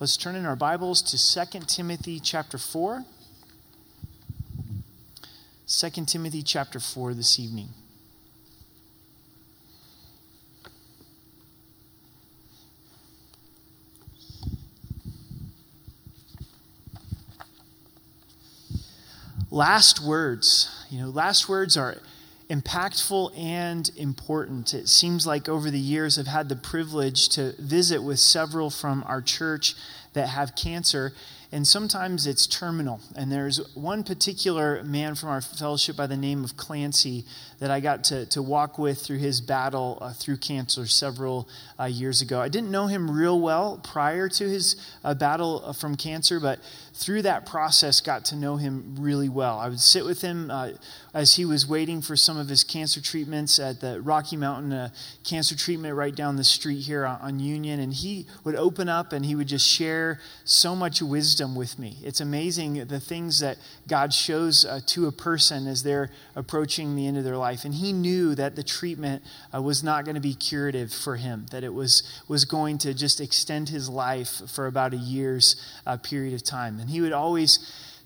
Let's turn in our Bibles to 2 Timothy chapter 4. 2 Timothy chapter 4 this evening. Last words. You know, last words are impactful and important. It seems like over the years I've had the privilege to visit with several from our church that have cancer, and sometimes it's terminal. And there's one particular man from our fellowship by the name of Clancy that I got to, to walk with through his battle uh, through cancer several uh, years ago. I didn't know him real well prior to his uh, battle uh, from cancer, but through that process, got to know him really well. I would sit with him uh, as he was waiting for some of his cancer treatments at the Rocky Mountain uh, Cancer Treatment right down the street here on, on Union, and he would open up and he would just share so much wisdom with me. It's amazing the things that God shows uh, to a person as they're approaching the end of their life. And he knew that the treatment uh, was not going to be curative for him, that it was, was going to just extend his life for about a year's uh, period of time. And he would always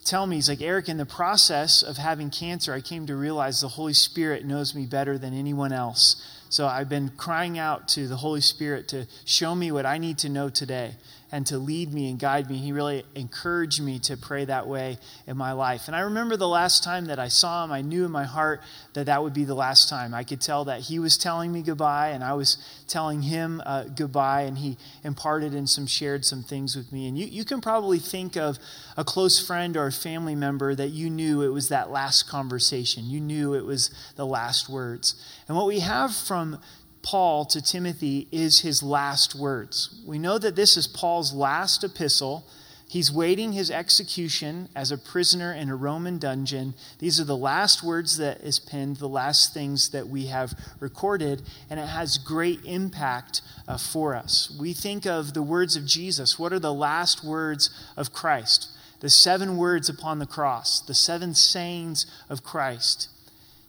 tell me, he's like, Eric, in the process of having cancer, I came to realize the Holy Spirit knows me better than anyone else. So I've been crying out to the Holy Spirit to show me what I need to know today and to lead me and guide me. He really encouraged me to pray that way in my life. And I remember the last time that I saw him, I knew in my heart that that would be the last time. I could tell that he was telling me goodbye and I was telling him uh, goodbye, and he imparted and some shared some things with me. And you, you can probably think of a close friend or a family member that you knew it was that last conversation. You knew it was the last words. And what we have from Paul to Timothy is his last words. We know that this is Paul's last epistle. He's waiting his execution as a prisoner in a Roman dungeon. These are the last words that is penned, the last things that we have recorded, and it has great impact uh, for us. We think of the words of Jesus. What are the last words of Christ? The seven words upon the cross, the seven sayings of Christ.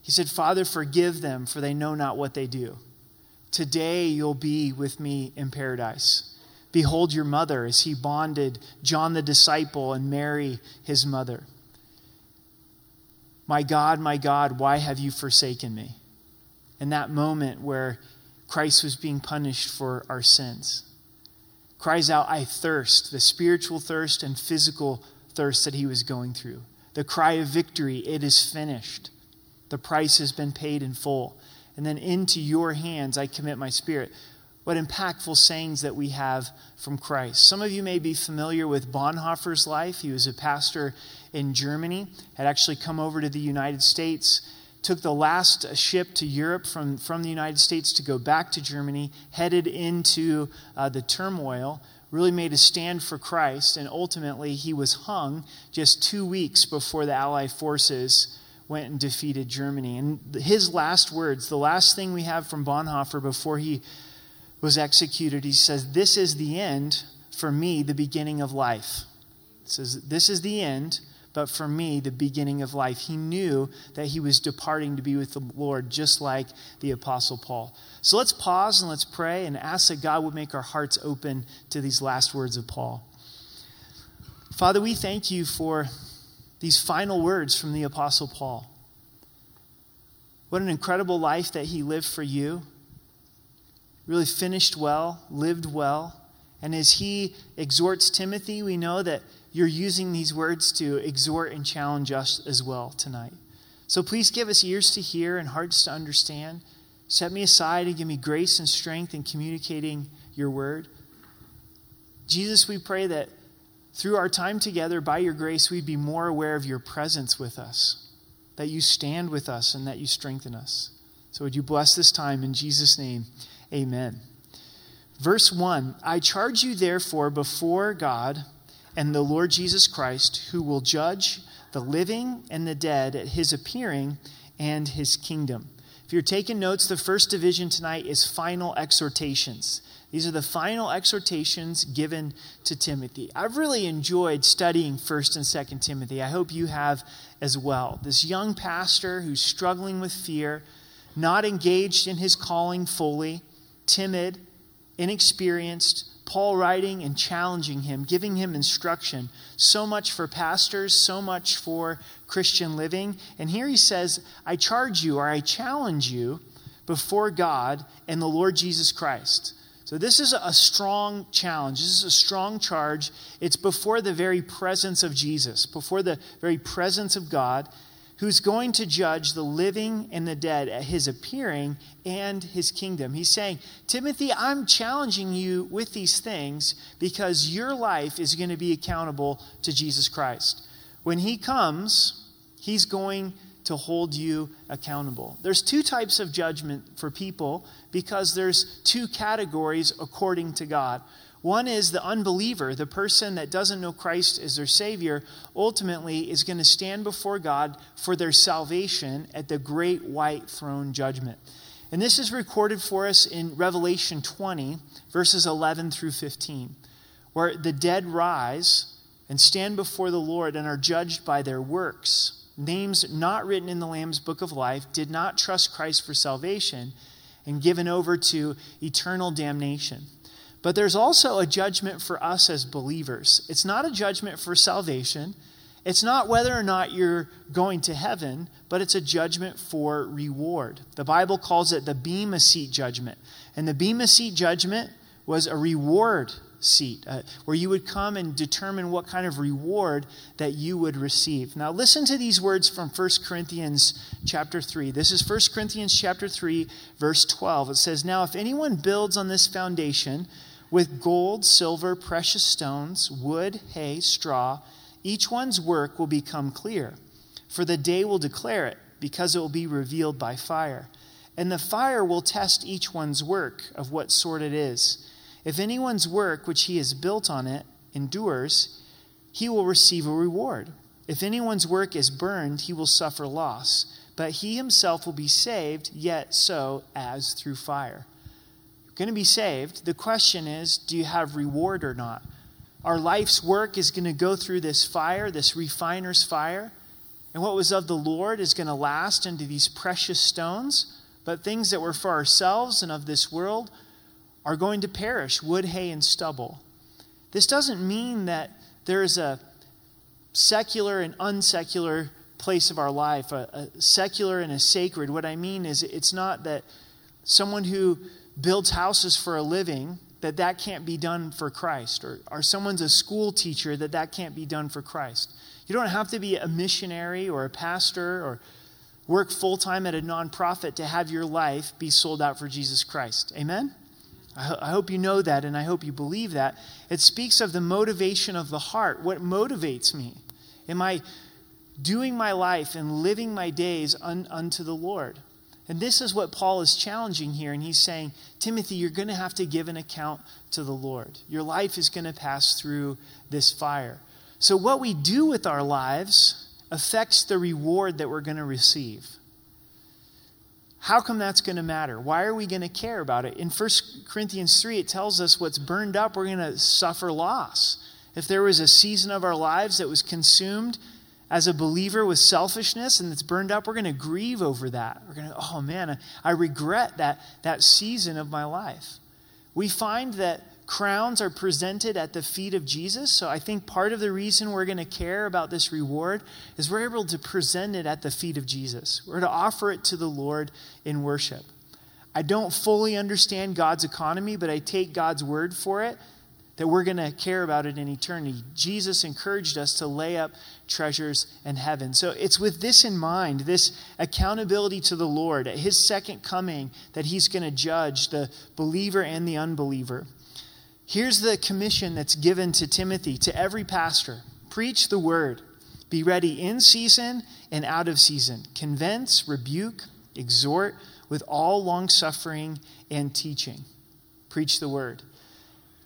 He said, Father, forgive them, for they know not what they do. Today you'll be with me in paradise. Behold your mother as he bonded John the disciple and Mary his mother. My God, my God, why have you forsaken me? In that moment where Christ was being punished for our sins, cries out, I thirst, the spiritual thirst and physical thirst that he was going through. The cry of victory, it is finished. The price has been paid in full and then into your hands I commit my spirit. What impactful sayings that we have from Christ. Some of you may be familiar with Bonhoeffer's life. He was a pastor in Germany, had actually come over to the United States, took the last ship to Europe from, from the United States to go back to Germany, headed into uh, the turmoil, really made a stand for Christ, and ultimately he was hung just two weeks before the Allied forces went and defeated Germany. And his last words, the last thing we have from Bonhoeffer before he was executed, he says, This is the end, for me, the beginning of life. He says, This is the end, but for me, the beginning of life. He knew that he was departing to be with the Lord, just like the Apostle Paul. So let's pause and let's pray and ask that God would make our hearts open to these last words of Paul. Father, we thank you for these final words from the Apostle Paul. What an incredible life that he lived for you. Really finished well, lived well. And as he exhorts Timothy, we know that you're using these words to exhort and challenge us as well tonight. So please give us ears to hear and hearts to understand. Set me aside and give me grace and strength in communicating your word. Jesus, we pray that through our time together, by your grace, we'd be more aware of your presence with us, that you stand with us, and that you strengthen us. So would you bless this time in Jesus' name? Amen. Verse 1 I charge you, therefore, before God and the Lord Jesus Christ, who will judge the living and the dead at his appearing and his kingdom. If you're taking notes, the first division tonight is final exhortations. These are the final exhortations given to Timothy. I've really enjoyed studying 1st and 2nd Timothy. I hope you have as well. This young pastor who's struggling with fear, not engaged in his calling fully, timid, inexperienced, Paul writing and challenging him, giving him instruction. So much for pastors, so much for Christian living. And here he says, I charge you or I challenge you before God and the Lord Jesus Christ. So, this is a strong challenge. This is a strong charge. It's before the very presence of Jesus, before the very presence of God who's going to judge the living and the dead at his appearing and his kingdom. He's saying, Timothy, I'm challenging you with these things because your life is going to be accountable to Jesus Christ. When he comes, he's going to hold you accountable. There's two types of judgment for people because there's two categories according to God. One is the unbeliever, the person that doesn't know Christ as their Savior, ultimately is going to stand before God for their salvation at the great white throne judgment. And this is recorded for us in Revelation 20, verses 11 through 15, where the dead rise and stand before the Lord and are judged by their works. Names not written in the Lamb's book of life did not trust Christ for salvation and given over to eternal damnation. But there's also a judgment for us as believers. It's not a judgment for salvation. It's not whether or not you're going to heaven, but it's a judgment for reward. The Bible calls it the Bema Seat judgment. And the Bema Seat judgment was a reward seat uh, where you would come and determine what kind of reward that you would receive. Now listen to these words from 1 Corinthians chapter 3. This is 1 Corinthians chapter 3 verse 12. It says, "Now if anyone builds on this foundation, with gold, silver, precious stones, wood, hay, straw. Each one's work will become clear, for the day will declare it, because it will be revealed by fire. And the fire will test each one's work of what sort it is. If anyone's work which he has built on it endures, he will receive a reward. If anyone's work is burned, he will suffer loss, but he himself will be saved, yet so as through fire going to be saved. The question is, do you have reward or not? Our life's work is going to go through this fire, this refiner's fire. And what was of the Lord is going to last into these precious stones. But things that were for ourselves and of this world are going to perish wood, hay, and stubble. This doesn't mean that there is a secular and unsecular place of our life, a, a secular and a sacred. What I mean is, it's not that someone who builds houses for a living, that that can't be done for Christ, or, or someone's a school teacher, that that can't be done for Christ. You don't have to be a missionary or a pastor or work full time at a nonprofit to have your life be sold out for Jesus Christ. Amen? I, ho- I hope you know that and I hope you believe that. It speaks of the motivation of the heart. What motivates me? Am I doing my life and living my days un- unto the Lord? And this is what Paul is challenging here. And he's saying, Timothy, you're going to have to give an account to the Lord. Your life is going to pass through this fire. So, what we do with our lives affects the reward that we're going to receive. How come that's going to matter? Why are we going to care about it? In 1 Corinthians 3, it tells us what's burned up, we're going to suffer loss. If there was a season of our lives that was consumed as a believer with selfishness and it's burned up, we're going to grieve over that. We're going to, oh man, I regret that, that season of my life. We find that crowns are presented at the feet of Jesus. So I think part of the reason we're going to care about this reward is we're able to present it at the feet of Jesus. We're to offer it to the Lord in worship. I don't fully understand God's economy, but I take God's word for it that we're going to care about it in eternity. Jesus encouraged us to lay up treasures in heaven. So it's with this in mind, this accountability to the Lord at his second coming, that he's going to judge the believer and the unbeliever. Here's the commission that's given to Timothy, to every pastor preach the word, be ready in season and out of season, convince, rebuke, exhort with all long suffering and teaching. Preach the word.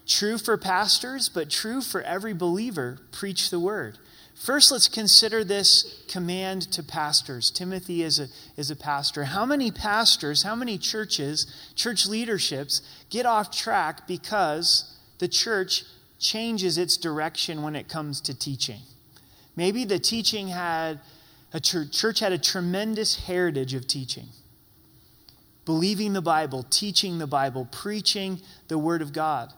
True for pastors, but true for every believer. Preach the word. First, let's consider this command to pastors. Timothy is a, is a pastor. How many pastors, how many churches, church leaderships get off track because the church changes its direction when it comes to teaching? Maybe the teaching had, a church, church had a tremendous heritage of teaching. Believing the Bible, teaching the Bible, preaching the Word of God.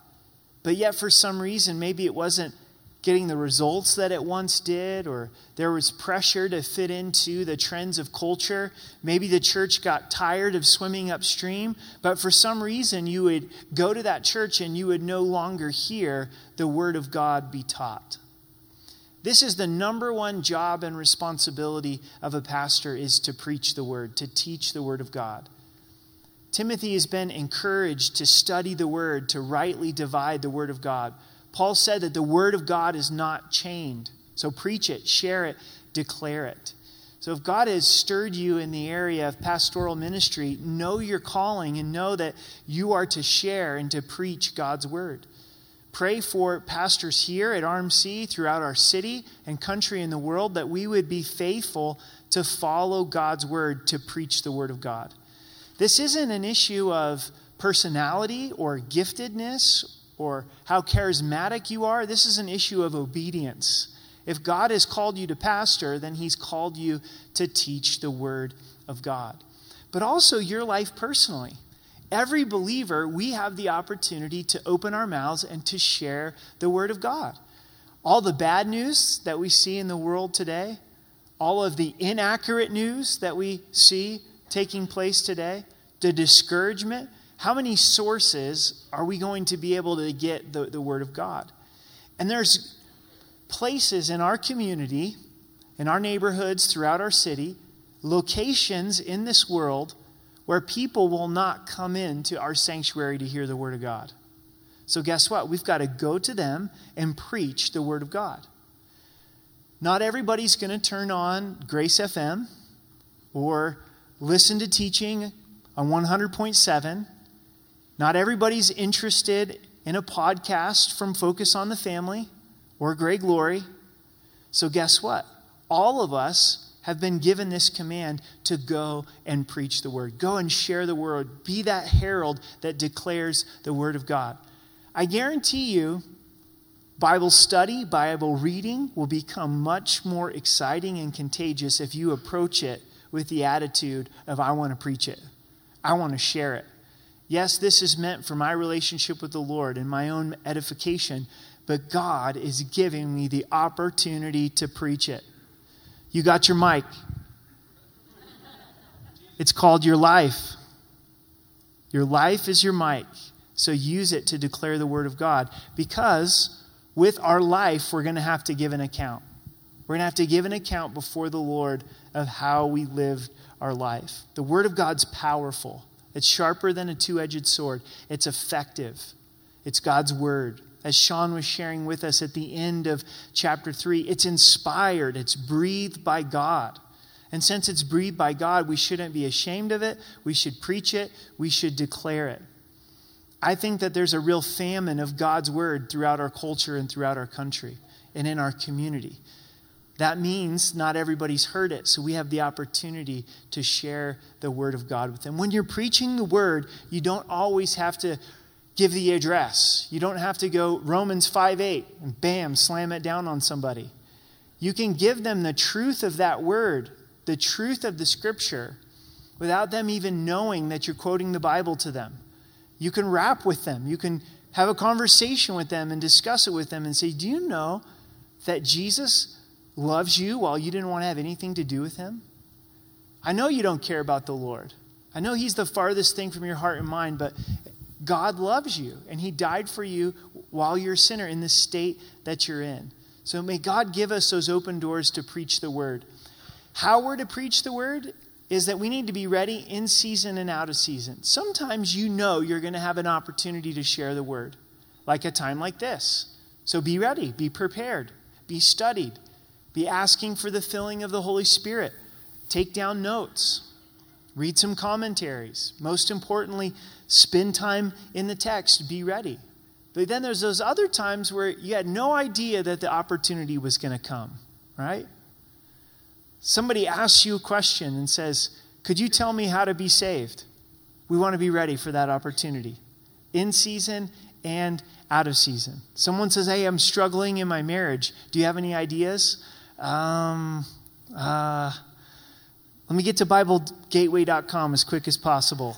but yet for some reason, maybe it wasn't getting the results that it once did, or there was pressure to fit into the trends of culture. Maybe the church got tired of swimming upstream, but for some reason you would go to that church and you would no longer hear the Word of God be taught. This is the number one job and responsibility of a pastor is to preach the word, to teach the word of God. Timothy has been encouraged to study the word, to rightly divide the word of God. Paul said that the word of God is not chained. So preach it, share it, declare it. So if God has stirred you in the area of pastoral ministry, know your calling and know that you are to share and to preach God's word. Pray for pastors here at RMC throughout our city and country and the world that we would be faithful to follow God's word, to preach the word of God. This isn't an issue of personality or giftedness or how charismatic you are. This is an issue of obedience. If God has called you to pastor, then He's called you to teach the Word of God. But also your life personally. Every believer, we have the opportunity to open our mouths and to share the Word of God. All the bad news that we see in the world today, all of the inaccurate news that we see taking place today, the discouragement, how many sources are we going to be able to get the, the Word of God? And there's places in our community, in our neighborhoods, throughout our city, locations in this world where people will not come into our sanctuary to hear the Word of God. So, guess what? We've got to go to them and preach the Word of God. Not everybody's going to turn on Grace FM or listen to teaching on 100.7 not everybody's interested in a podcast from Focus on the Family or Greg Laurie. So, guess what? All of us have been given this command to go and preach the word. Go and share the word. Be that herald that declares the word of God. I guarantee you, Bible study, Bible reading will become much more exciting and contagious if you approach it with the attitude of, I want to preach it, I want to share it. Yes, this is meant for my relationship with the Lord and my own edification, but God is giving me the opportunity to preach it. You got your mic. It's called your life. Your life is your mic. So use it to declare the word of God because with our life, we're going to have to give an account. We're going to have to give an account before the Lord of how we lived our life. The word of God's powerful. It's sharper than a two edged sword. It's effective. It's God's word. As Sean was sharing with us at the end of chapter 3, it's inspired, it's breathed by God. And since it's breathed by God, we shouldn't be ashamed of it. We should preach it. We should declare it. I think that there's a real famine of God's word throughout our culture and throughout our country and in our community. That means not everybody's heard it, so we have the opportunity to share the Word of God with them. When you're preaching the Word, you don't always have to give the address. You don't have to go Romans 5 8 and bam, slam it down on somebody. You can give them the truth of that Word, the truth of the Scripture, without them even knowing that you're quoting the Bible to them. You can rap with them. You can have a conversation with them and discuss it with them and say, Do you know that Jesus loves you while you didn't want to have anything to do with him? I know you don't care about the Lord. I know he's the farthest thing from your heart and mind, but God loves you, and he died for you while you're a sinner in the state that you're in. So may God give us those open doors to preach the word. How we're to preach the word is that we need to be ready in season and out of season. Sometimes you know you're going to have an opportunity to share the word, like a time like this. So be ready, be prepared, be studied, be asking for the filling of the Holy Spirit. Take down notes. Read some commentaries. Most importantly, spend time in the text. Be ready. But then there's those other times where you had no idea that the opportunity was going to come, right? Somebody asks you a question and says, Could you tell me how to be saved? We want to be ready for that opportunity in season and out of season. Someone says, Hey, I'm struggling in my marriage. Do you have any ideas? Um, uh, let me get to BibleGateway.com as quick as possible.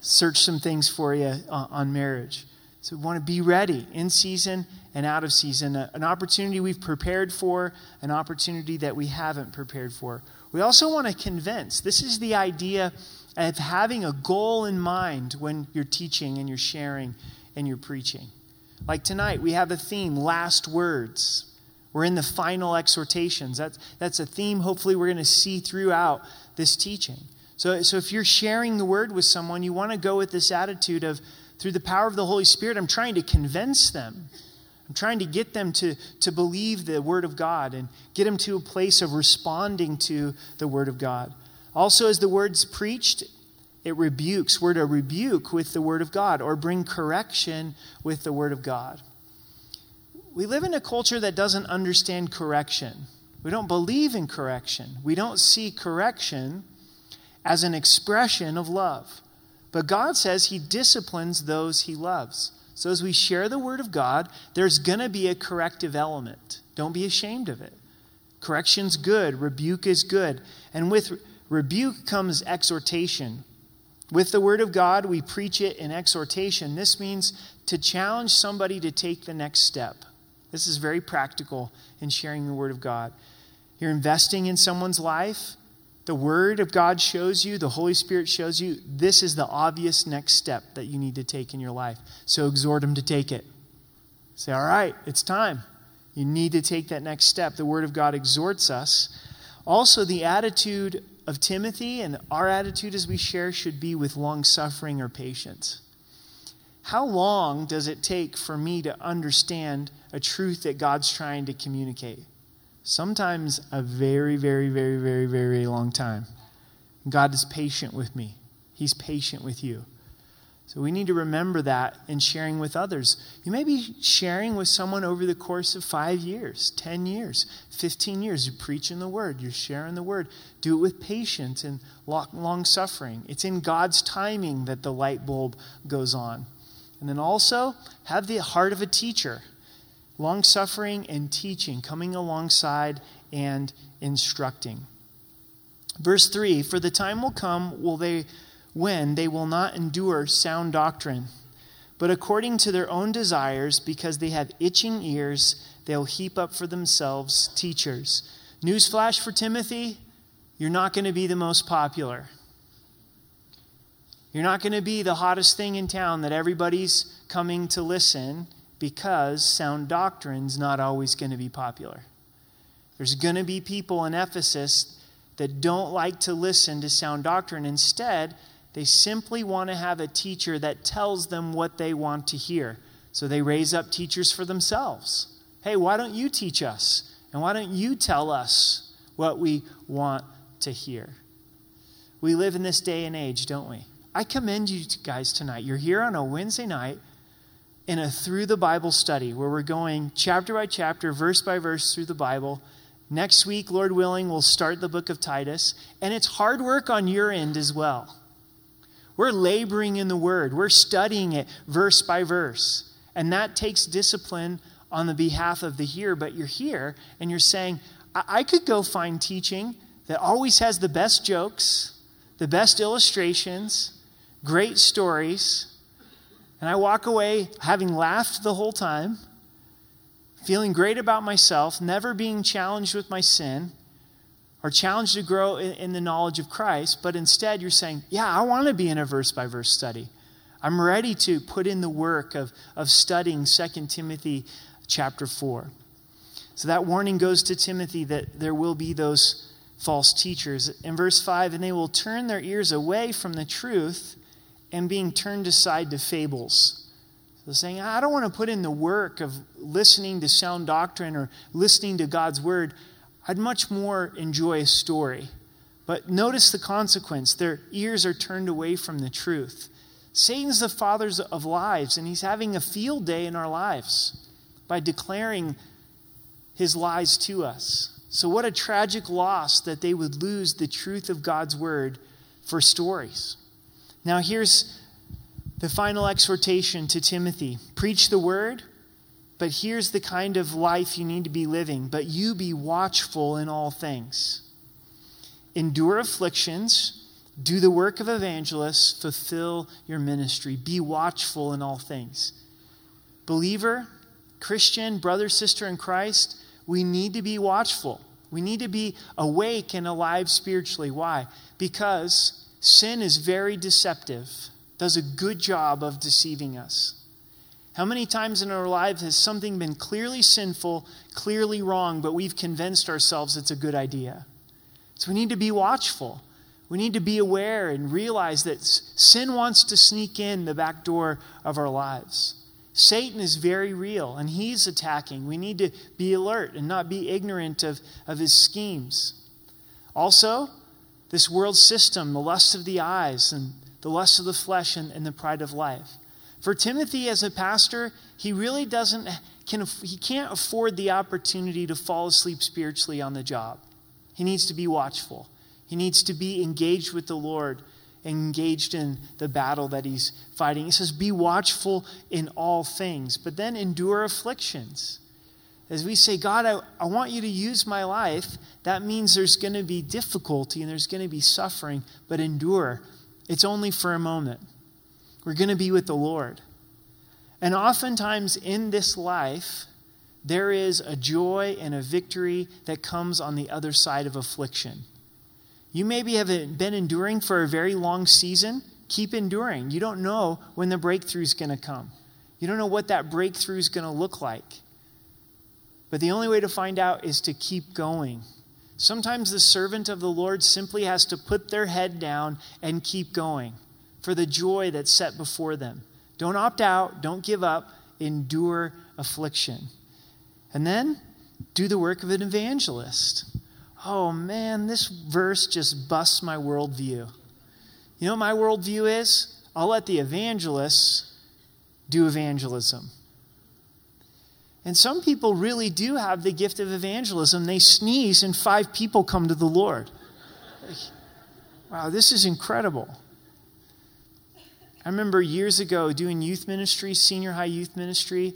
Search some things for you on, on marriage. So we want to be ready in season and out of season. An opportunity we've prepared for, an opportunity that we haven't prepared for. We also want to convince. This is the idea of having a goal in mind when you're teaching and you're sharing and you're preaching. Like tonight, we have a theme last words. We're in the final exhortations. That's, that's a theme, hopefully, we're going to see throughout this teaching. So, so if you're sharing the word with someone, you want to go with this attitude of, through the power of the Holy Spirit, I'm trying to convince them. I'm trying to get them to, to believe the word of God and get them to a place of responding to the word of God. Also, as the word's preached, it rebukes. We're to rebuke with the word of God or bring correction with the word of God. We live in a culture that doesn't understand correction. We don't believe in correction. We don't see correction as an expression of love. But God says He disciplines those He loves. So as we share the Word of God, there's going to be a corrective element. Don't be ashamed of it. Correction's good, rebuke is good. And with rebuke comes exhortation. With the Word of God, we preach it in exhortation. This means to challenge somebody to take the next step. This is very practical in sharing the Word of God. You're investing in someone's life. The Word of God shows you, the Holy Spirit shows you, this is the obvious next step that you need to take in your life. So exhort them to take it. Say, all right, it's time. You need to take that next step. The Word of God exhorts us. Also, the attitude of Timothy and our attitude as we share should be with long suffering or patience. How long does it take for me to understand a truth that God's trying to communicate? Sometimes a very, very, very, very, very long time. God is patient with me, He's patient with you. So we need to remember that in sharing with others. You may be sharing with someone over the course of five years, 10 years, 15 years. You're preaching the word, you're sharing the word. Do it with patience and long suffering. It's in God's timing that the light bulb goes on. And then also have the heart of a teacher, long suffering and teaching, coming alongside and instructing. Verse 3 For the time will come will they, when they will not endure sound doctrine, but according to their own desires, because they have itching ears, they'll heap up for themselves teachers. Newsflash for Timothy you're not going to be the most popular. You're not going to be the hottest thing in town that everybody's coming to listen because sound doctrine's not always going to be popular. There's going to be people in Ephesus that don't like to listen to sound doctrine. Instead, they simply want to have a teacher that tells them what they want to hear. So they raise up teachers for themselves. Hey, why don't you teach us? And why don't you tell us what we want to hear? We live in this day and age, don't we? I commend you guys tonight. You're here on a Wednesday night in a through the Bible study where we're going chapter by chapter, verse by verse through the Bible. Next week, Lord willing, we'll start the book of Titus. And it's hard work on your end as well. We're laboring in the Word, we're studying it verse by verse. And that takes discipline on the behalf of the hearer. But you're here and you're saying, I, I could go find teaching that always has the best jokes, the best illustrations great stories, and I walk away having laughed the whole time, feeling great about myself, never being challenged with my sin or challenged to grow in, in the knowledge of Christ, but instead you're saying, Yeah, I want to be in a verse by verse study. I'm ready to put in the work of, of studying 2 Timothy chapter 4. So that warning goes to Timothy that there will be those false teachers. In verse 5, and they will turn their ears away from the truth and being turned aside to fables. So saying, I don't want to put in the work of listening to sound doctrine or listening to God's word. I'd much more enjoy a story. But notice the consequence. Their ears are turned away from the truth. Satan's the father of lies, and he's having a field day in our lives by declaring his lies to us. So, what a tragic loss that they would lose the truth of God's word for stories. Now, here's the final exhortation to Timothy preach the word, but here's the kind of life you need to be living. But you be watchful in all things, endure afflictions. Do the work of evangelists, fulfill your ministry. Be watchful in all things. believer, Christian, brother, sister in Christ, we need to be watchful. We need to be awake and alive spiritually. Why? Because sin is very deceptive, does a good job of deceiving us. How many times in our lives has something been clearly sinful, clearly wrong, but we've convinced ourselves it's a good idea? So we need to be watchful. We need to be aware and realize that sin wants to sneak in the back door of our lives. Satan is very real and he's attacking. We need to be alert and not be ignorant of, of his schemes. Also, this world system, the lust of the eyes and the lust of the flesh and, and the pride of life. For Timothy as a pastor, he really doesn't can he can't afford the opportunity to fall asleep spiritually on the job. He needs to be watchful. He needs to be engaged with the Lord engaged in the battle that he's fighting. He says, Be watchful in all things, but then endure afflictions. As we say, God, I, I want you to use my life, that means there's going to be difficulty and there's going to be suffering, but endure. It's only for a moment. We're going to be with the Lord. And oftentimes in this life, there is a joy and a victory that comes on the other side of affliction. You maybe have been enduring for a very long season. Keep enduring. You don't know when the breakthrough is going to come. You don't know what that breakthrough is going to look like. But the only way to find out is to keep going. Sometimes the servant of the Lord simply has to put their head down and keep going for the joy that's set before them. Don't opt out, don't give up, endure affliction. And then do the work of an evangelist oh man, this verse just busts my worldview. You know what my worldview is? I'll let the evangelists do evangelism. And some people really do have the gift of evangelism. They sneeze and five people come to the Lord. Wow, this is incredible. I remember years ago doing youth ministry, senior high youth ministry,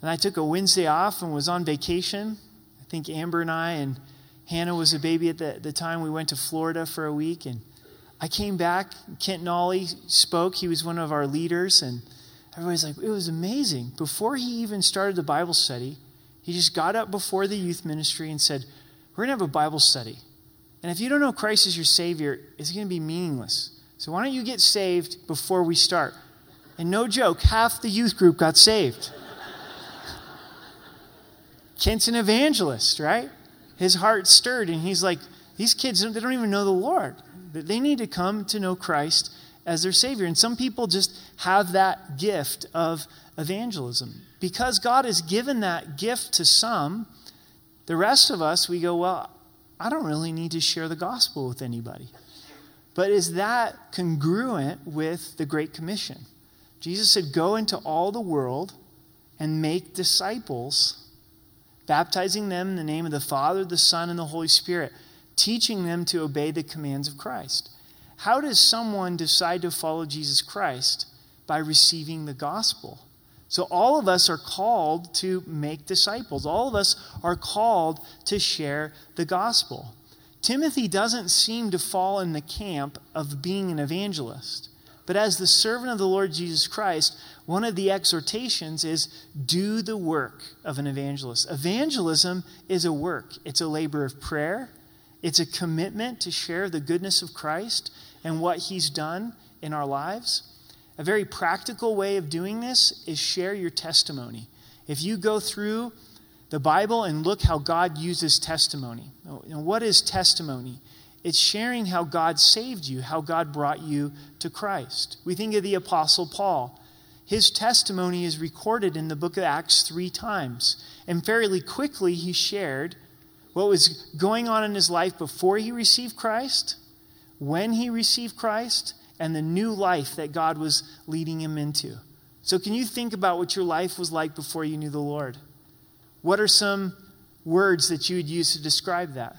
and I took a Wednesday off and was on vacation. I think Amber and I and Hannah was a baby at the, the time. We went to Florida for a week, and I came back. Kent Nolly spoke. He was one of our leaders, and everybody's like, it was amazing. Before he even started the Bible study, he just got up before the youth ministry and said, We're going to have a Bible study. And if you don't know Christ as your Savior, it's going to be meaningless. So why don't you get saved before we start? And no joke, half the youth group got saved. Kent's an evangelist, right? his heart stirred, and he's like, these kids, they don't even know the Lord. They need to come to know Christ as their Savior. And some people just have that gift of evangelism. Because God has given that gift to some, the rest of us, we go, well, I don't really need to share the gospel with anybody. But is that congruent with the Great Commission? Jesus said, Go into all the world and make disciples baptizing them in the name of the Father, the Son, and the Holy Spirit, teaching them to obey the commands of Christ. How does someone decide to follow Jesus Christ? By receiving the gospel. So, all of us are called to make disciples. All of us are called to share the gospel. Timothy doesn't seem to fall in the camp of being an evangelist. But as the servant of the Lord Jesus Christ, one of the exhortations is do the work of an evangelist. Evangelism is a work, it's a labor of prayer, it's a commitment to share the goodness of Christ and what he's done in our lives. A very practical way of doing this is share your testimony. If you go through the Bible and look how God uses testimony, And what is testimony? It's sharing how God saved you, how God brought you to Christ. We think of the Apostle Paul. His testimony is recorded in the book of Acts three times. And fairly quickly, he shared what was going on in his life before he received Christ, when he received Christ, and the new life that God was leading him into. So, can you think about what your life was like before you knew the Lord? What are some words that you would use to describe that?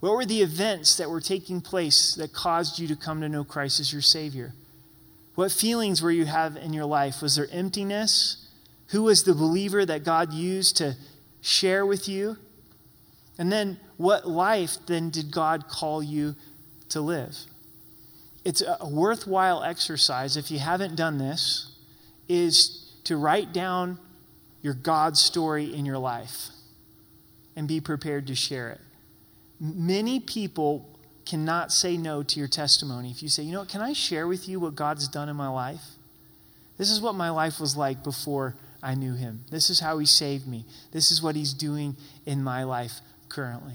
What were the events that were taking place that caused you to come to know Christ as your Savior? What feelings were you have in your life? Was there emptiness? Who was the believer that God used to share with you? And then what life then did God call you to live? It's a worthwhile exercise if you haven't done this is to write down your God story in your life and be prepared to share it. Many people cannot say no to your testimony. If you say, you know what, can I share with you what God's done in my life? This is what my life was like before I knew Him. This is how He saved me. This is what He's doing in my life currently.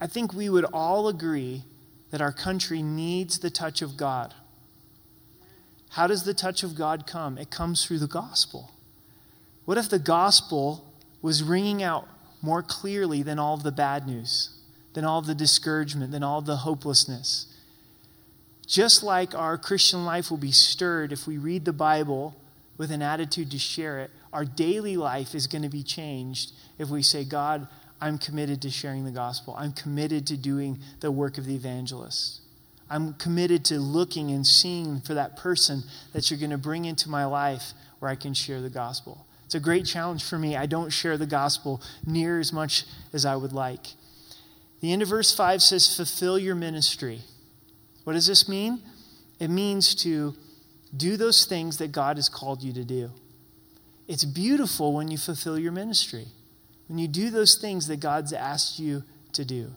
I think we would all agree that our country needs the touch of God. How does the touch of God come? It comes through the gospel. What if the gospel was ringing out more clearly than all of the bad news, than all of the discouragement, than all of the hopelessness? Just like our Christian life will be stirred if we read the Bible with an attitude to share it, our daily life is going to be changed if we say, God, I'm committed to sharing the gospel. I'm committed to doing the work of the evangelist. I'm committed to looking and seeing for that person that you're going to bring into my life where I can share the gospel. It's a great challenge for me. I don't share the gospel near as much as I would like. The end of verse 5 says, Fulfill your ministry. What does this mean? It means to do those things that God has called you to do. It's beautiful when you fulfill your ministry, when you do those things that God's asked you to do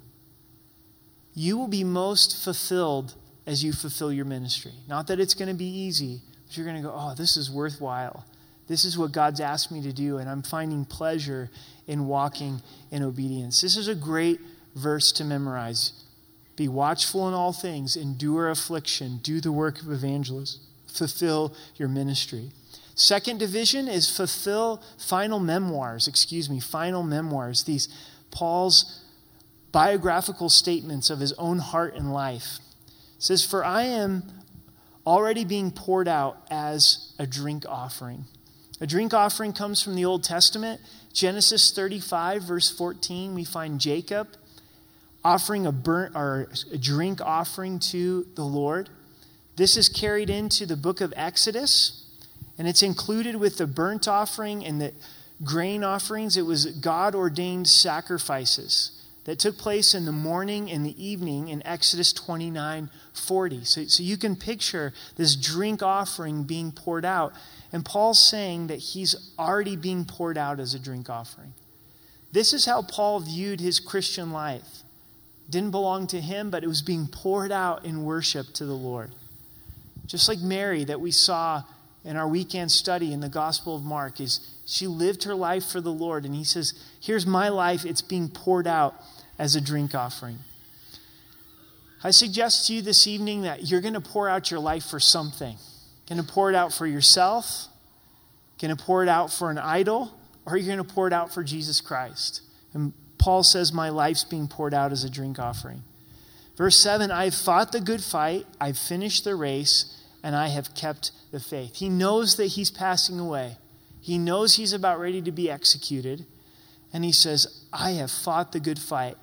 you will be most fulfilled as you fulfill your ministry. Not that it's going to be easy, but you're going to go, oh, this is worthwhile. This is what God's asked me to do, and I'm finding pleasure in walking in obedience. This is a great verse to memorize. Be watchful in all things, endure affliction, do the work of evangelism, fulfill your ministry. Second division is fulfill final memoirs, excuse me, final memoirs. These Paul's biographical statements of his own heart and life. It says, For I am already being poured out as a drink offering. A drink offering comes from the Old Testament. Genesis 35, verse 14, we find Jacob offering a burnt or a drink offering to the Lord. This is carried into the book of Exodus, and it's included with the burnt offering and the grain offerings. It was God ordained sacrifices that took place in the morning and the evening in Exodus 29 40. So, so you can picture this drink offering being poured out. And Paul's saying that he's already being poured out as a drink offering. This is how Paul viewed his Christian life. Didn't belong to him, but it was being poured out in worship to the Lord. Just like Mary that we saw in our weekend study in the Gospel of Mark is she lived her life for the Lord and he says, "Here's my life, it's being poured out as a drink offering." I suggest to you this evening that you're going to pour out your life for something. Going to pour it out for yourself, going to pour it out for an idol, or you're going to pour it out for Jesus Christ. And Paul says, My life's being poured out as a drink offering. Verse 7 I've fought the good fight, I've finished the race, and I have kept the faith. He knows that he's passing away. He knows he's about ready to be executed. And he says, I have fought the good fight.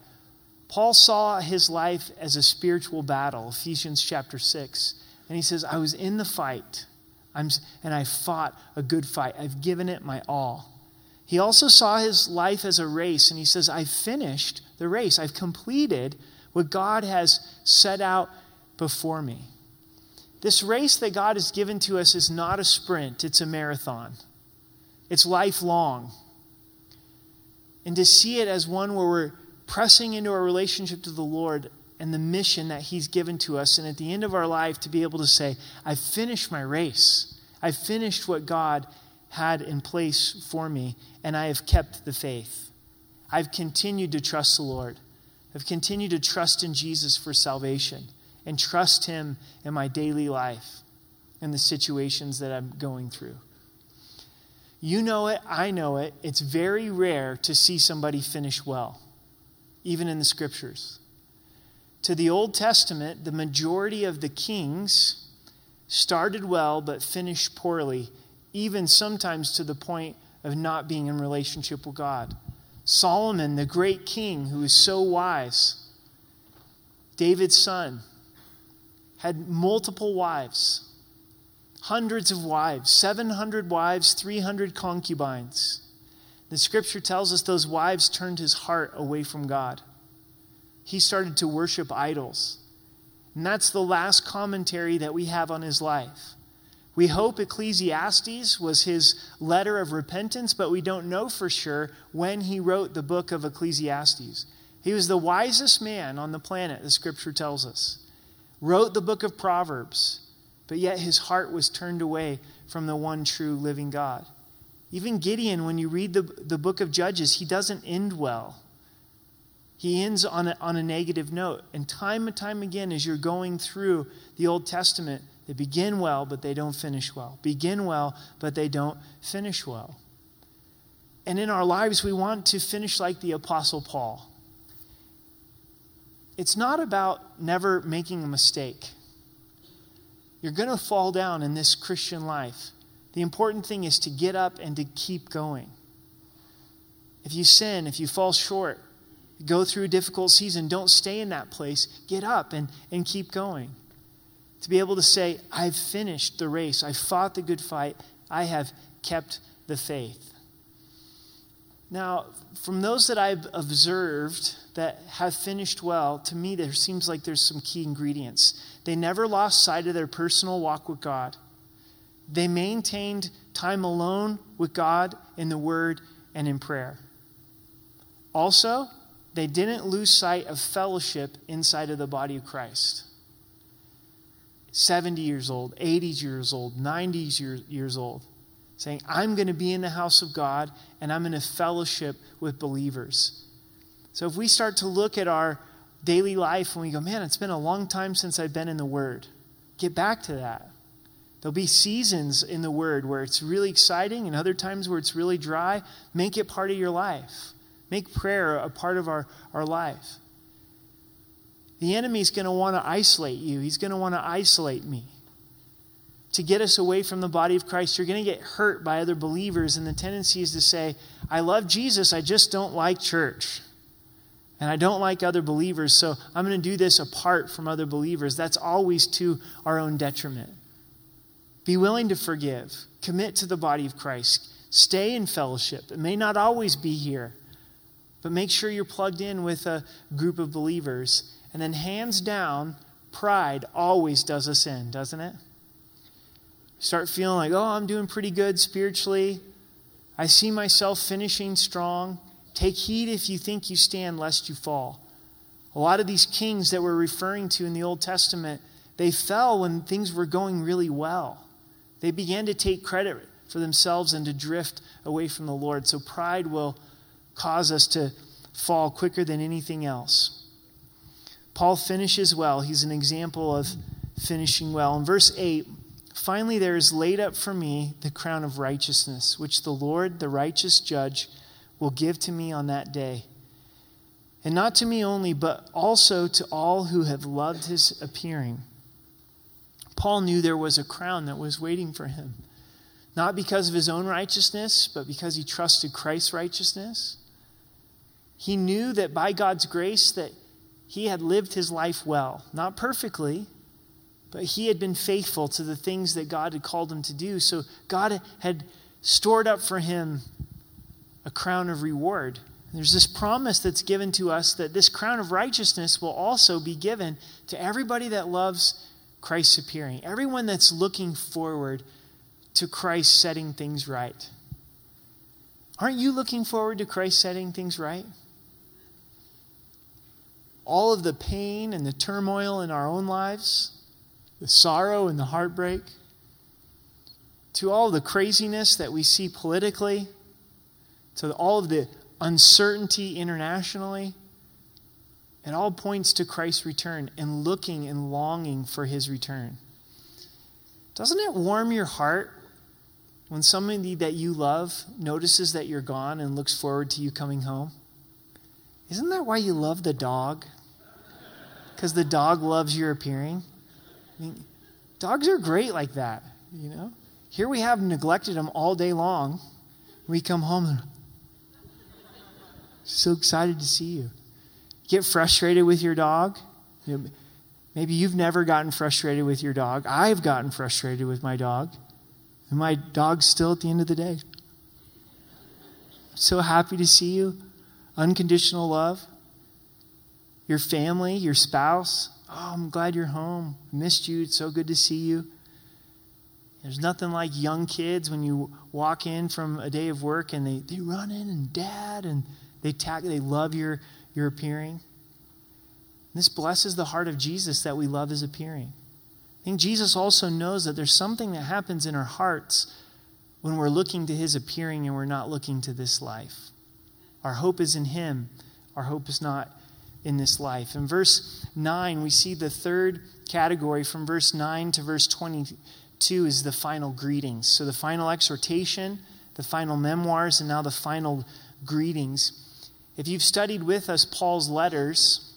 Paul saw his life as a spiritual battle, Ephesians chapter 6. And he says, I was in the fight, I'm, and I fought a good fight. I've given it my all. He also saw his life as a race, and he says, I've finished the race. I've completed what God has set out before me. This race that God has given to us is not a sprint, it's a marathon. It's lifelong. And to see it as one where we're pressing into our relationship to the Lord and the mission that He's given to us, and at the end of our life, to be able to say, I've finished my race. I've finished what God had in place for me, and I have kept the faith. I've continued to trust the Lord. I've continued to trust in Jesus for salvation and trust Him in my daily life and the situations that I'm going through. You know it, I know it. It's very rare to see somebody finish well, even in the scriptures. To the Old Testament, the majority of the kings started well but finished poorly, even sometimes to the point of not being in relationship with God. Solomon, the great king who was so wise, David's son, had multiple wives, hundreds of wives, 700 wives, 300 concubines. The scripture tells us those wives turned his heart away from God. He started to worship idols. And that's the last commentary that we have on his life. We hope Ecclesiastes was his letter of repentance, but we don't know for sure when he wrote the book of Ecclesiastes. He was the wisest man on the planet, the scripture tells us. Wrote the book of Proverbs, but yet his heart was turned away from the one true living God. Even Gideon, when you read the, the book of Judges, he doesn't end well. He ends on a, on a negative note. And time and time again, as you're going through the Old Testament, they begin well, but they don't finish well. Begin well, but they don't finish well. And in our lives, we want to finish like the Apostle Paul. It's not about never making a mistake. You're going to fall down in this Christian life. The important thing is to get up and to keep going. If you sin, if you fall short, go through a difficult season, don't stay in that place. Get up and, and keep going. To be able to say, I've finished the race, I fought the good fight, I have kept the faith. Now, from those that I've observed that have finished well, to me, there seems like there's some key ingredients. They never lost sight of their personal walk with God, they maintained time alone with God in the Word and in prayer. Also, they didn't lose sight of fellowship inside of the body of Christ. 70 years old, 80 years old, 90 years old saying, I'm going to be in the house of God and I'm going to fellowship with believers. So if we start to look at our daily life and we go, man, it's been a long time since I've been in the Word, get back to that. There'll be seasons in the Word where it's really exciting and other times where it's really dry. Make it part of your life. Make prayer a part of our, our life. The enemy's going to want to isolate you, he's going to want to isolate me to get us away from the body of Christ. You're going to get hurt by other believers, and the tendency is to say, I love Jesus, I just don't like church. And I don't like other believers, so I'm going to do this apart from other believers. That's always to our own detriment. Be willing to forgive, commit to the body of Christ, stay in fellowship. It may not always be here, but make sure you're plugged in with a group of believers. And then, hands down, pride always does us in, doesn't it? Start feeling like, oh, I'm doing pretty good spiritually. I see myself finishing strong. Take heed if you think you stand, lest you fall. A lot of these kings that we're referring to in the Old Testament, they fell when things were going really well. They began to take credit for themselves and to drift away from the Lord. So pride will cause us to fall quicker than anything else. Paul finishes well. He's an example of finishing well. In verse 8, Finally, there is laid up for me the crown of righteousness, which the Lord, the righteous judge, will give to me on that day. And not to me only, but also to all who have loved his appearing. Paul knew there was a crown that was waiting for him, not because of his own righteousness, but because he trusted Christ's righteousness. He knew that by God's grace that he had lived his life well, not perfectly, but he had been faithful to the things that God had called him to do. So God had stored up for him a crown of reward. There's this promise that's given to us that this crown of righteousness will also be given to everybody that loves Christ's appearing, everyone that's looking forward to Christ setting things right. Aren't you looking forward to Christ setting things right? All of the pain and the turmoil in our own lives, the sorrow and the heartbreak, to all the craziness that we see politically, to all of the uncertainty internationally. It all points to Christ's return and looking and longing for his return. Doesn't it warm your heart when somebody that you love notices that you're gone and looks forward to you coming home? Isn't that why you love the dog? Because the dog loves your appearing? I mean, dogs are great like that, you know? Here we have neglected them all day long. We come home and so excited to see you. Get frustrated with your dog. You know, maybe you've never gotten frustrated with your dog. I've gotten frustrated with my dog. And my dog's still at the end of the day. So happy to see you. Unconditional love. Your family, your spouse, Oh, I'm glad you're home. Missed you. It's so good to see you. There's nothing like young kids when you walk in from a day of work and they, they run in and dad and they tag, they love your, your appearing. This blesses the heart of Jesus that we love his appearing. I think Jesus also knows that there's something that happens in our hearts when we're looking to his appearing and we're not looking to this life. Our hope is in him, our hope is not in this life. In verse 9, we see the third category from verse 9 to verse 22 is the final greetings. So the final exhortation, the final memoirs, and now the final greetings. If you've studied with us Paul's letters,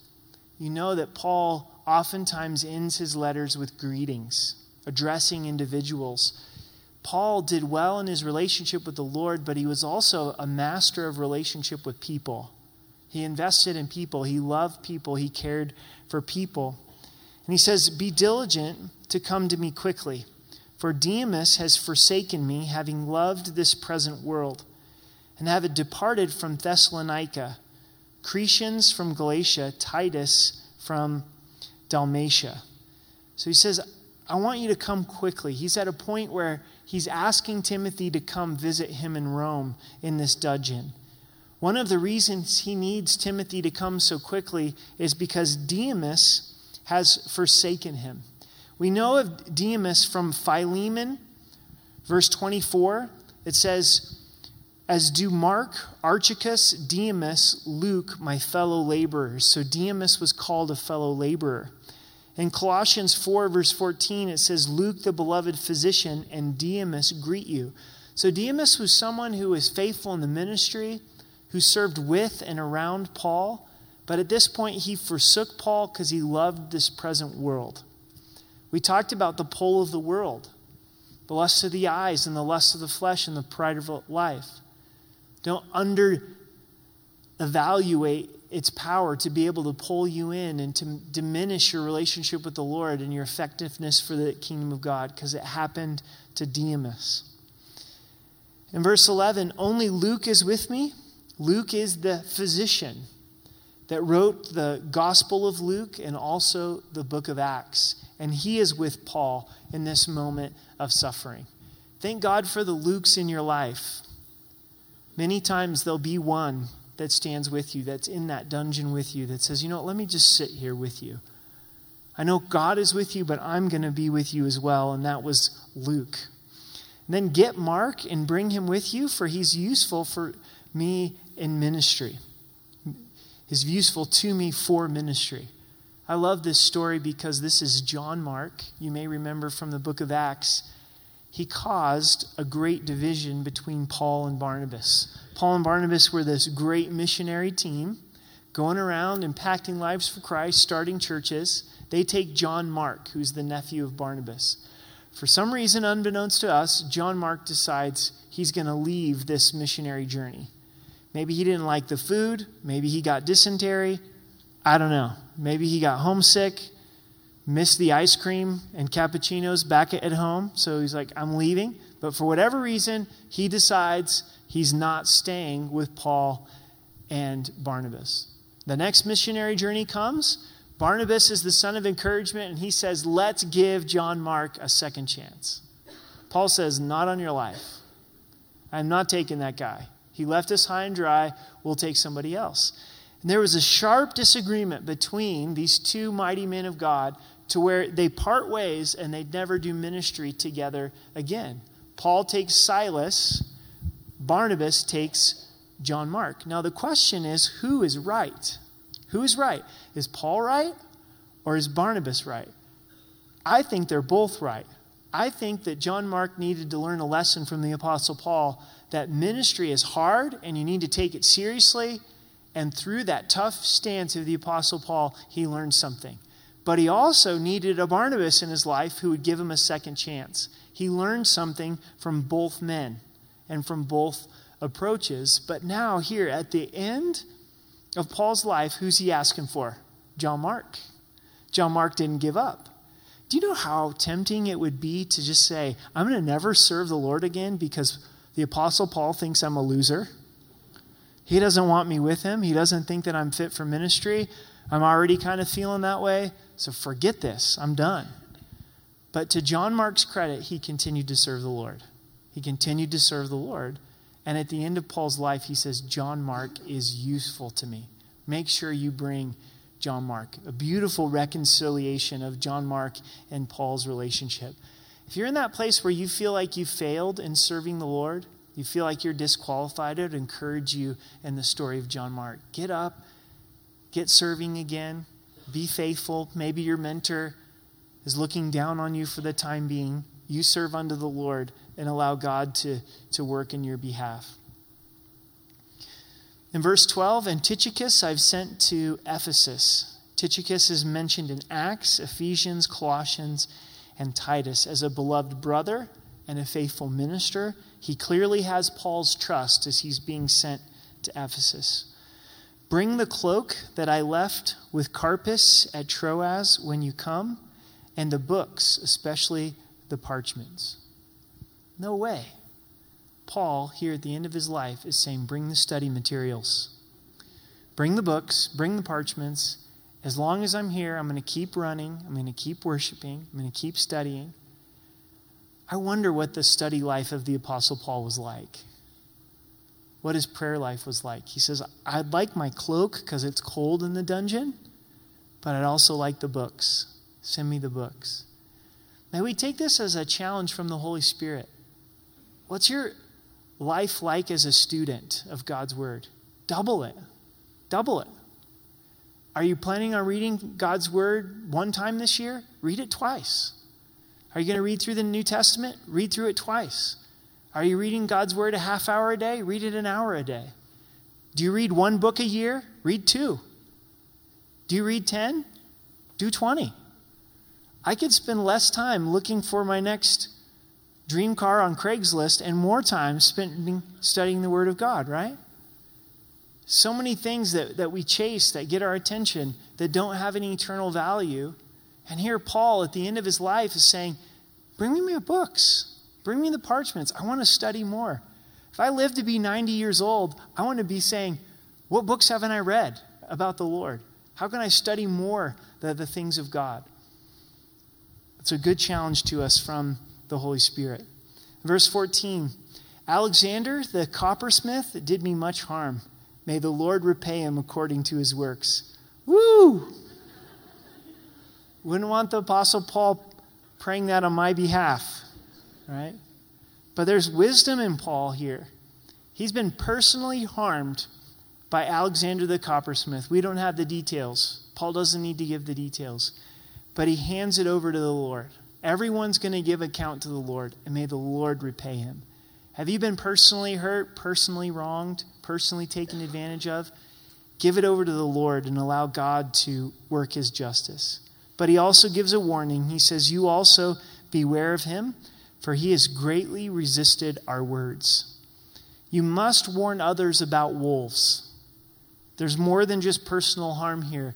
you know that Paul oftentimes ends his letters with greetings, addressing individuals. Paul did well in his relationship with the Lord, but he was also a master of relationship with people. He invested in people, he loved people, he cared for people. And he says, Be diligent to come to me quickly, for Demas has forsaken me, having loved this present world, and having departed from Thessalonica, Crescens from Galatia, Titus from Dalmatia. So he says, I want you to come quickly. He's at a point where he's asking Timothy to come visit him in Rome in this dungeon. One of the reasons he needs Timothy to come so quickly is because Demas has forsaken him. We know of Demas from Philemon, verse 24. It says, As do Mark, Aristarchus, Demas, Luke, my fellow laborers. So Demas was called a fellow laborer. In Colossians 4, verse 14, it says, Luke, the beloved physician, and Demas greet you. So Demas was someone who was faithful in the ministry, who served with and around Paul, but at this point he forsook Paul because he loved this present world. We talked about the pull of the world, the lust of the eyes, and the lust of the flesh, and the pride of life. Don't under evaluate its power to be able to pull you in and to diminish your relationship with the Lord and your effectiveness for the kingdom of God because it happened to Demas. In verse 11, only Luke is with me. Luke is the physician that wrote the Gospel of Luke and also the book of Acts. And he is with Paul in this moment of suffering. Thank God for the Lukes in your life. Many times there'll be one that stands with you, that's in that dungeon with you, that says, you know what, let me just sit here with you. I know God is with you, but I'm going to be with you as well. And that was Luke. And then get Mark and bring him with you, for he's useful for me in ministry. He's useful to me for ministry. I love this story because this is John Mark. You may remember from the book of Acts. He caused a great division between Paul and Barnabas. Paul and Barnabas were this great missionary team going around impacting lives for Christ, starting churches. They take John Mark, who's the nephew of Barnabas. For some reason, unbeknownst to us, John Mark decides he's going to leave this missionary journey. Maybe he didn't like the food. Maybe he got dysentery. I don't know. Maybe he got homesick, missed the ice cream and cappuccinos back at home. So he's like, I'm leaving. But for whatever reason, he decides he's not staying with Paul and Barnabas. The next missionary journey comes. Barnabas is the son of encouragement, and he says, Let's give John Mark a second chance. Paul says, Not on your life. I'm not taking that guy. He left us high and dry. We'll take somebody else. And there was a sharp disagreement between these two mighty men of God to where they part ways and they never do ministry together again. Paul takes Silas Barnabas takes John Mark. Now, the question is who is right? Who is right? Is Paul right or is Barnabas right? I think they're both right. I think that John Mark needed to learn a lesson from the Apostle Paul that ministry is hard and you need to take it seriously. And through that tough stance of the Apostle Paul, he learned something. But he also needed a Barnabas in his life who would give him a second chance. He learned something from both men and from both approaches. But now, here at the end of Paul's life, who's he asking for? John Mark. John Mark didn't give up. Do you know how tempting it would be to just say, I'm going to never serve the Lord again because the Apostle Paul thinks I'm a loser? He doesn't want me with him. He doesn't think that I'm fit for ministry. I'm already kind of feeling that way. So forget this. I'm done. But to John Mark's credit, he continued to serve the Lord. He continued to serve the Lord. And at the end of Paul's life, he says, John Mark is useful to me. Make sure you bring John Mark. A beautiful reconciliation of John Mark and Paul's relationship. If you're in that place where you feel like you failed in serving the Lord, you feel like you're disqualified, I'd encourage you in the story of John Mark. Get up, get serving again, be faithful. Maybe your mentor is looking down on you for the time being. You serve unto the Lord and allow God to, to work in your behalf. In verse 12, and Tychicus I've sent to Ephesus. Tychicus is mentioned in Acts, Ephesians, Colossians, and Titus as a beloved brother and a faithful minister. He clearly has Paul's trust as he's being sent to Ephesus. Bring the cloak that I left with Carpus at Troas when you come, and the books, especially the parchments. No way. Paul, here at the end of his life, is saying, Bring the study materials. Bring the books, bring the parchments. As long as I'm here, I'm going to keep running. I'm going to keep worshiping. I'm going to keep studying. I wonder what the study life of the Apostle Paul was like. What his prayer life was like. He says, I'd like my cloak because it's cold in the dungeon, but I'd also like the books. Send me the books. May we take this as a challenge from the Holy Spirit. What's your life like as a student of God's Word? Double it. Double it. Are you planning on reading God's Word one time this year? Read it twice. Are you going to read through the New Testament? Read through it twice. Are you reading God's Word a half hour a day? Read it an hour a day. Do you read one book a year? Read two. Do you read 10? Do 20. I could spend less time looking for my next dream car on Craigslist and more time spending studying the Word of God, right? So many things that, that we chase that get our attention that don't have any eternal value. And here, Paul, at the end of his life, is saying, Bring me my books, bring me the parchments. I want to study more. If I live to be 90 years old, I want to be saying, What books haven't I read about the Lord? How can I study more the, the things of God? It's a good challenge to us from the Holy Spirit. Verse 14 Alexander, the coppersmith, did me much harm. May the Lord repay him according to his works. Woo! Wouldn't want the Apostle Paul praying that on my behalf, right? But there's wisdom in Paul here. He's been personally harmed by Alexander the coppersmith. We don't have the details. Paul doesn't need to give the details. But he hands it over to the Lord. Everyone's going to give account to the Lord, and may the Lord repay him. Have you been personally hurt, personally wronged, personally taken advantage of? Give it over to the Lord and allow God to work his justice. But he also gives a warning. He says, You also beware of him, for he has greatly resisted our words. You must warn others about wolves. There's more than just personal harm here.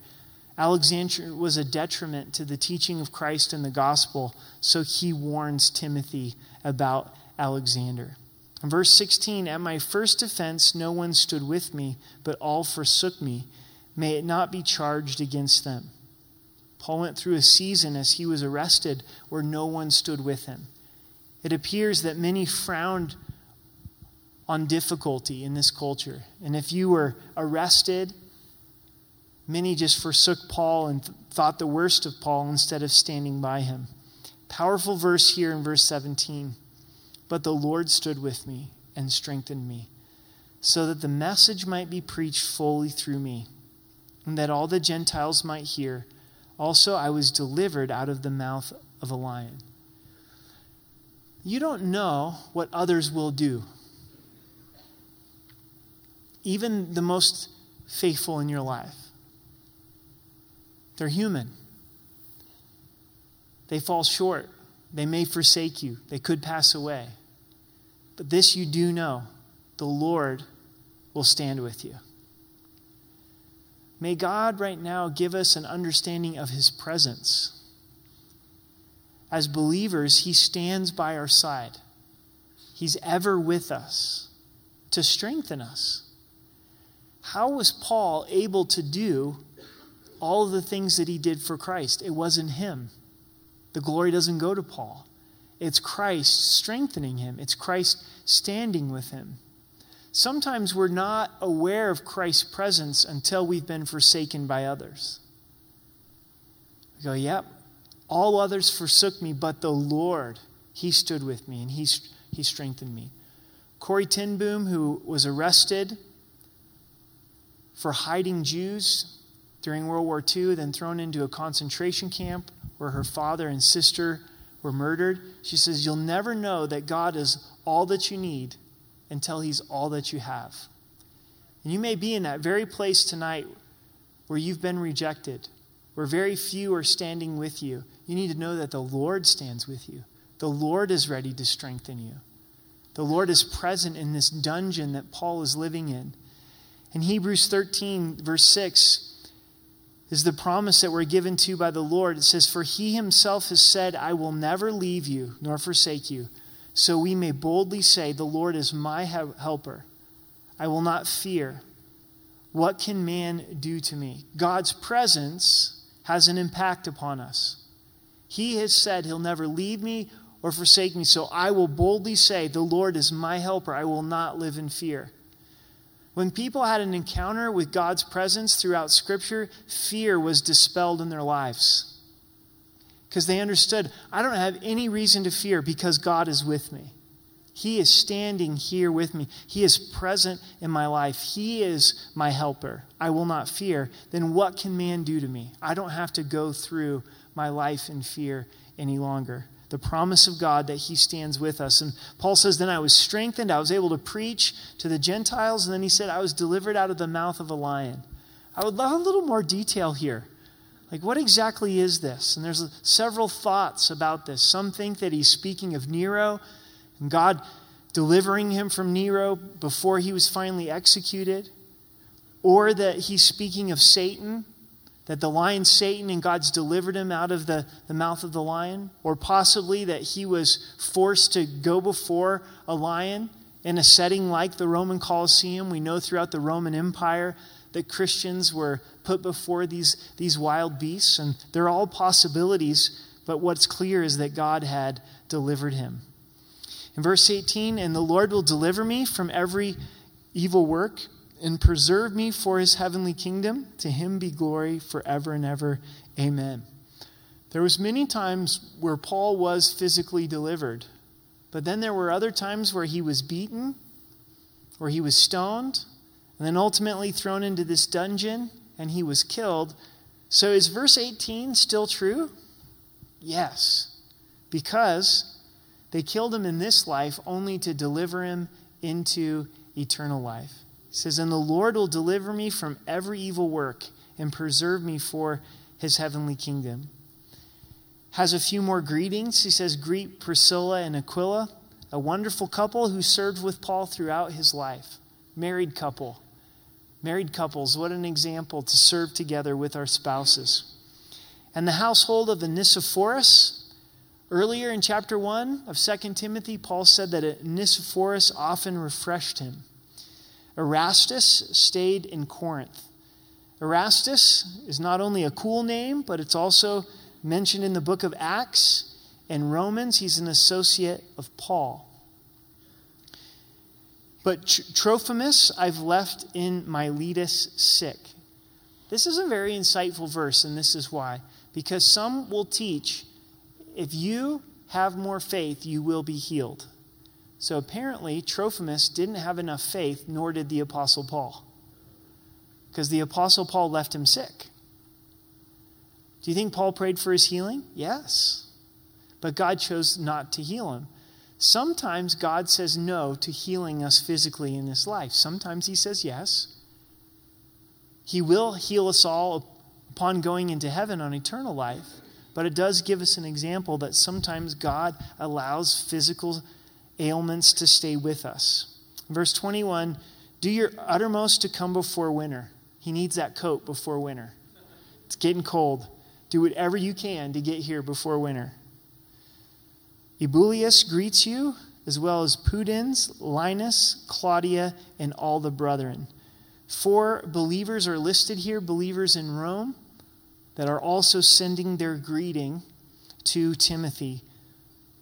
Alexander was a detriment to the teaching of Christ and the gospel, so he warns Timothy about Alexander. In verse 16, at my first offense, no one stood with me, but all forsook me. May it not be charged against them. Paul went through a season as he was arrested where no one stood with him. It appears that many frowned on difficulty in this culture. And if you were arrested Many just forsook Paul and th- thought the worst of Paul instead of standing by him. Powerful verse here in verse 17. But the Lord stood with me and strengthened me, so that the message might be preached fully through me, and that all the Gentiles might hear. Also, I was delivered out of the mouth of a lion. You don't know what others will do. Even the most faithful in your life. They're human. They fall short. They may forsake you. They could pass away. But this you do know the Lord will stand with you. May God right now give us an understanding of his presence. As believers, he stands by our side, he's ever with us to strengthen us. How was Paul able to do all the things that he did for Christ. It wasn't him. The glory doesn't go to Paul. It's Christ strengthening him, it's Christ standing with him. Sometimes we're not aware of Christ's presence until we've been forsaken by others. We go, yep, all others forsook me, but the Lord, He stood with me and He, he strengthened me. Corrie ten Boom, who was arrested for hiding Jews during World War II, then thrown into a concentration camp where her father and sister were murdered. She says, You'll never know that God is all that you need until He's all that you have. And you may be in that very place tonight where you've been rejected, where very few are standing with you. You need to know that the Lord stands with you. The Lord is ready to strengthen you. The Lord is present in this dungeon that Paul is living in. In Hebrews 13, verse 6, is the promise that we're given to by the Lord. It says, For he himself has said, I will never leave you nor forsake you. So we may boldly say, The Lord is my helper. I will not fear. What can man do to me? God's presence has an impact upon us. He has said he'll never leave me or forsake me. So I will boldly say, The Lord is my helper. I will not live in fear. When people had an encounter with God's presence throughout Scripture, fear was dispelled in their lives. Because they understood, I don't have any reason to fear because God is with me. He is standing here with me. He is present in my life. He is my helper. I will not fear. Then what can man do to me? I don't have to go through my life in fear any longer the promise of God that He stands with us. And Paul says, Then I was strengthened, I was able to preach to the Gentiles, and then he said, I was delivered out of the mouth of a lion. I would love a little more detail here. Like, what exactly is this? And there's several thoughts about this. Some think that he's speaking of Nero and God delivering him from Nero before he was finally executed, or that he's speaking of Satan that the lion Satan and God's delivered him out of the, the mouth of the lion, or possibly that he was forced to go before a lion in a setting like the Roman Colosseum. We know throughout the Roman Empire that Christians were put before these, these wild beasts, and they're all possibilities, but what's clear is that God had delivered him. In verse 18, and the Lord will deliver me from every evil work and preserve me for his heavenly kingdom. To him be glory forever and ever. Amen. There was many times where Paul was physically delivered, but then there were other times where he was beaten, where he was stoned, and then ultimately thrown into this dungeon and he was killed. So is verse 18 still true? Yes, because they killed him in this life only to deliver him into eternal life says, And the Lord will deliver me from every evil work and preserve me for his heavenly kingdom. Has a few more greetings. He says, Greet Priscilla and Aquila, a wonderful couple who served with Paul throughout his life. Married couple. Married couples, what an example to serve together with our spouses. And the household of Onesiphorus. Earlier in chapter 1 of 2 Timothy, Paul said that Onesiphorus often refreshed him. Erastus stayed in Corinth. Erastus is not only a cool name, but it's also mentioned in the book of Acts and Romans. He's an associate of Paul. But Trophimus I've left in Miletus sick. This is a very insightful verse, and this is why. Because some will teach if you have more faith, you will be healed. So apparently, Trophimus didn't have enough faith, nor did the Apostle Paul. Because the Apostle Paul left him sick. Do you think Paul prayed for his healing? Yes. But God chose not to heal him. Sometimes God says no to healing us physically in this life. Sometimes he says yes. He will heal us all upon going into heaven on eternal life. But it does give us an example that sometimes God allows physical ailments to stay with us. Verse 21 Do your uttermost to come before winter. He needs that coat before winter. It's getting cold. Do whatever you can to get here before winter. Eubulus greets you, as well as Pudens, Linus, Claudia, and all the brethren. Four believers are listed here, believers in Rome, that are also sending their greeting to Timothy.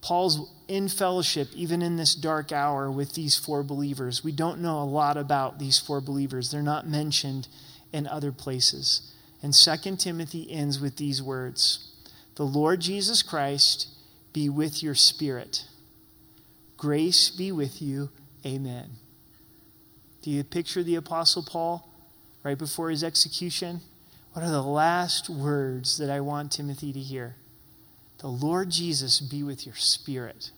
Paul's in fellowship, even in this dark hour, with these four believers. We don't know a lot about these four believers, they're not mentioned in other places. And 2 Timothy ends with these words The Lord Jesus Christ be with your spirit. Grace be with you. Amen. Do you picture the Apostle Paul right before his execution? What are the last words that I want Timothy to hear? The Lord Jesus be with your spirit.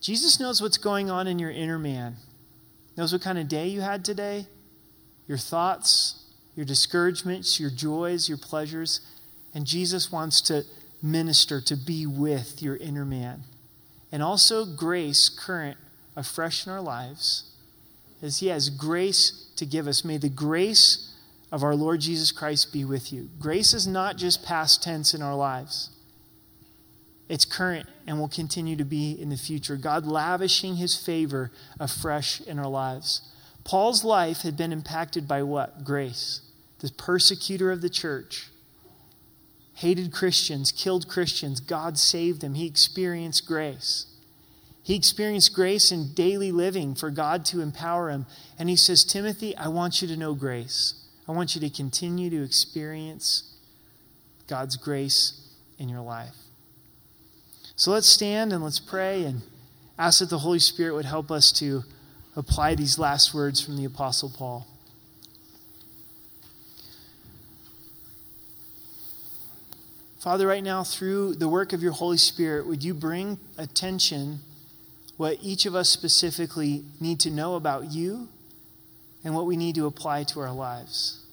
Jesus knows what's going on in your inner man, knows what kind of day you had today, your thoughts, your discouragements, your joys, your pleasures. And Jesus wants to minister, to be with your inner man. And also, grace current afresh in our lives as He has grace to give us. May the grace of our Lord Jesus Christ be with you. Grace is not just past tense in our lives, it's current and will continue to be in the future. God lavishing his favor afresh in our lives. Paul's life had been impacted by what? Grace. The persecutor of the church hated Christians, killed Christians. God saved him. He experienced grace. He experienced grace in daily living for God to empower him. And he says, Timothy, I want you to know grace. I want you to continue to experience God's grace in your life. So let's stand and let's pray and ask that the Holy Spirit would help us to apply these last words from the Apostle Paul. Father, right now, through the work of your Holy Spirit, would you bring attention what each of us specifically need to know about you and what we need to apply to our lives?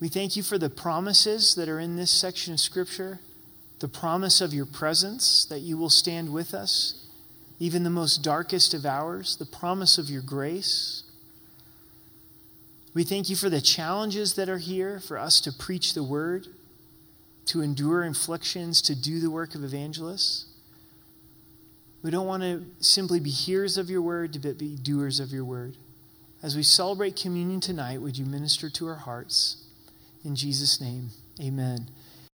We thank you for the promises that are in this section of Scripture, the promise of your presence, that you will stand with us, even the most darkest of hours, the promise of your grace. We thank you for the challenges that are here for us to preach the word, to endure inflictions, to do the work of evangelists. We don't want to simply be hearers of your word, but be doers of your word. As we celebrate communion tonight, would you minister to our hearts? In Jesus' name, amen.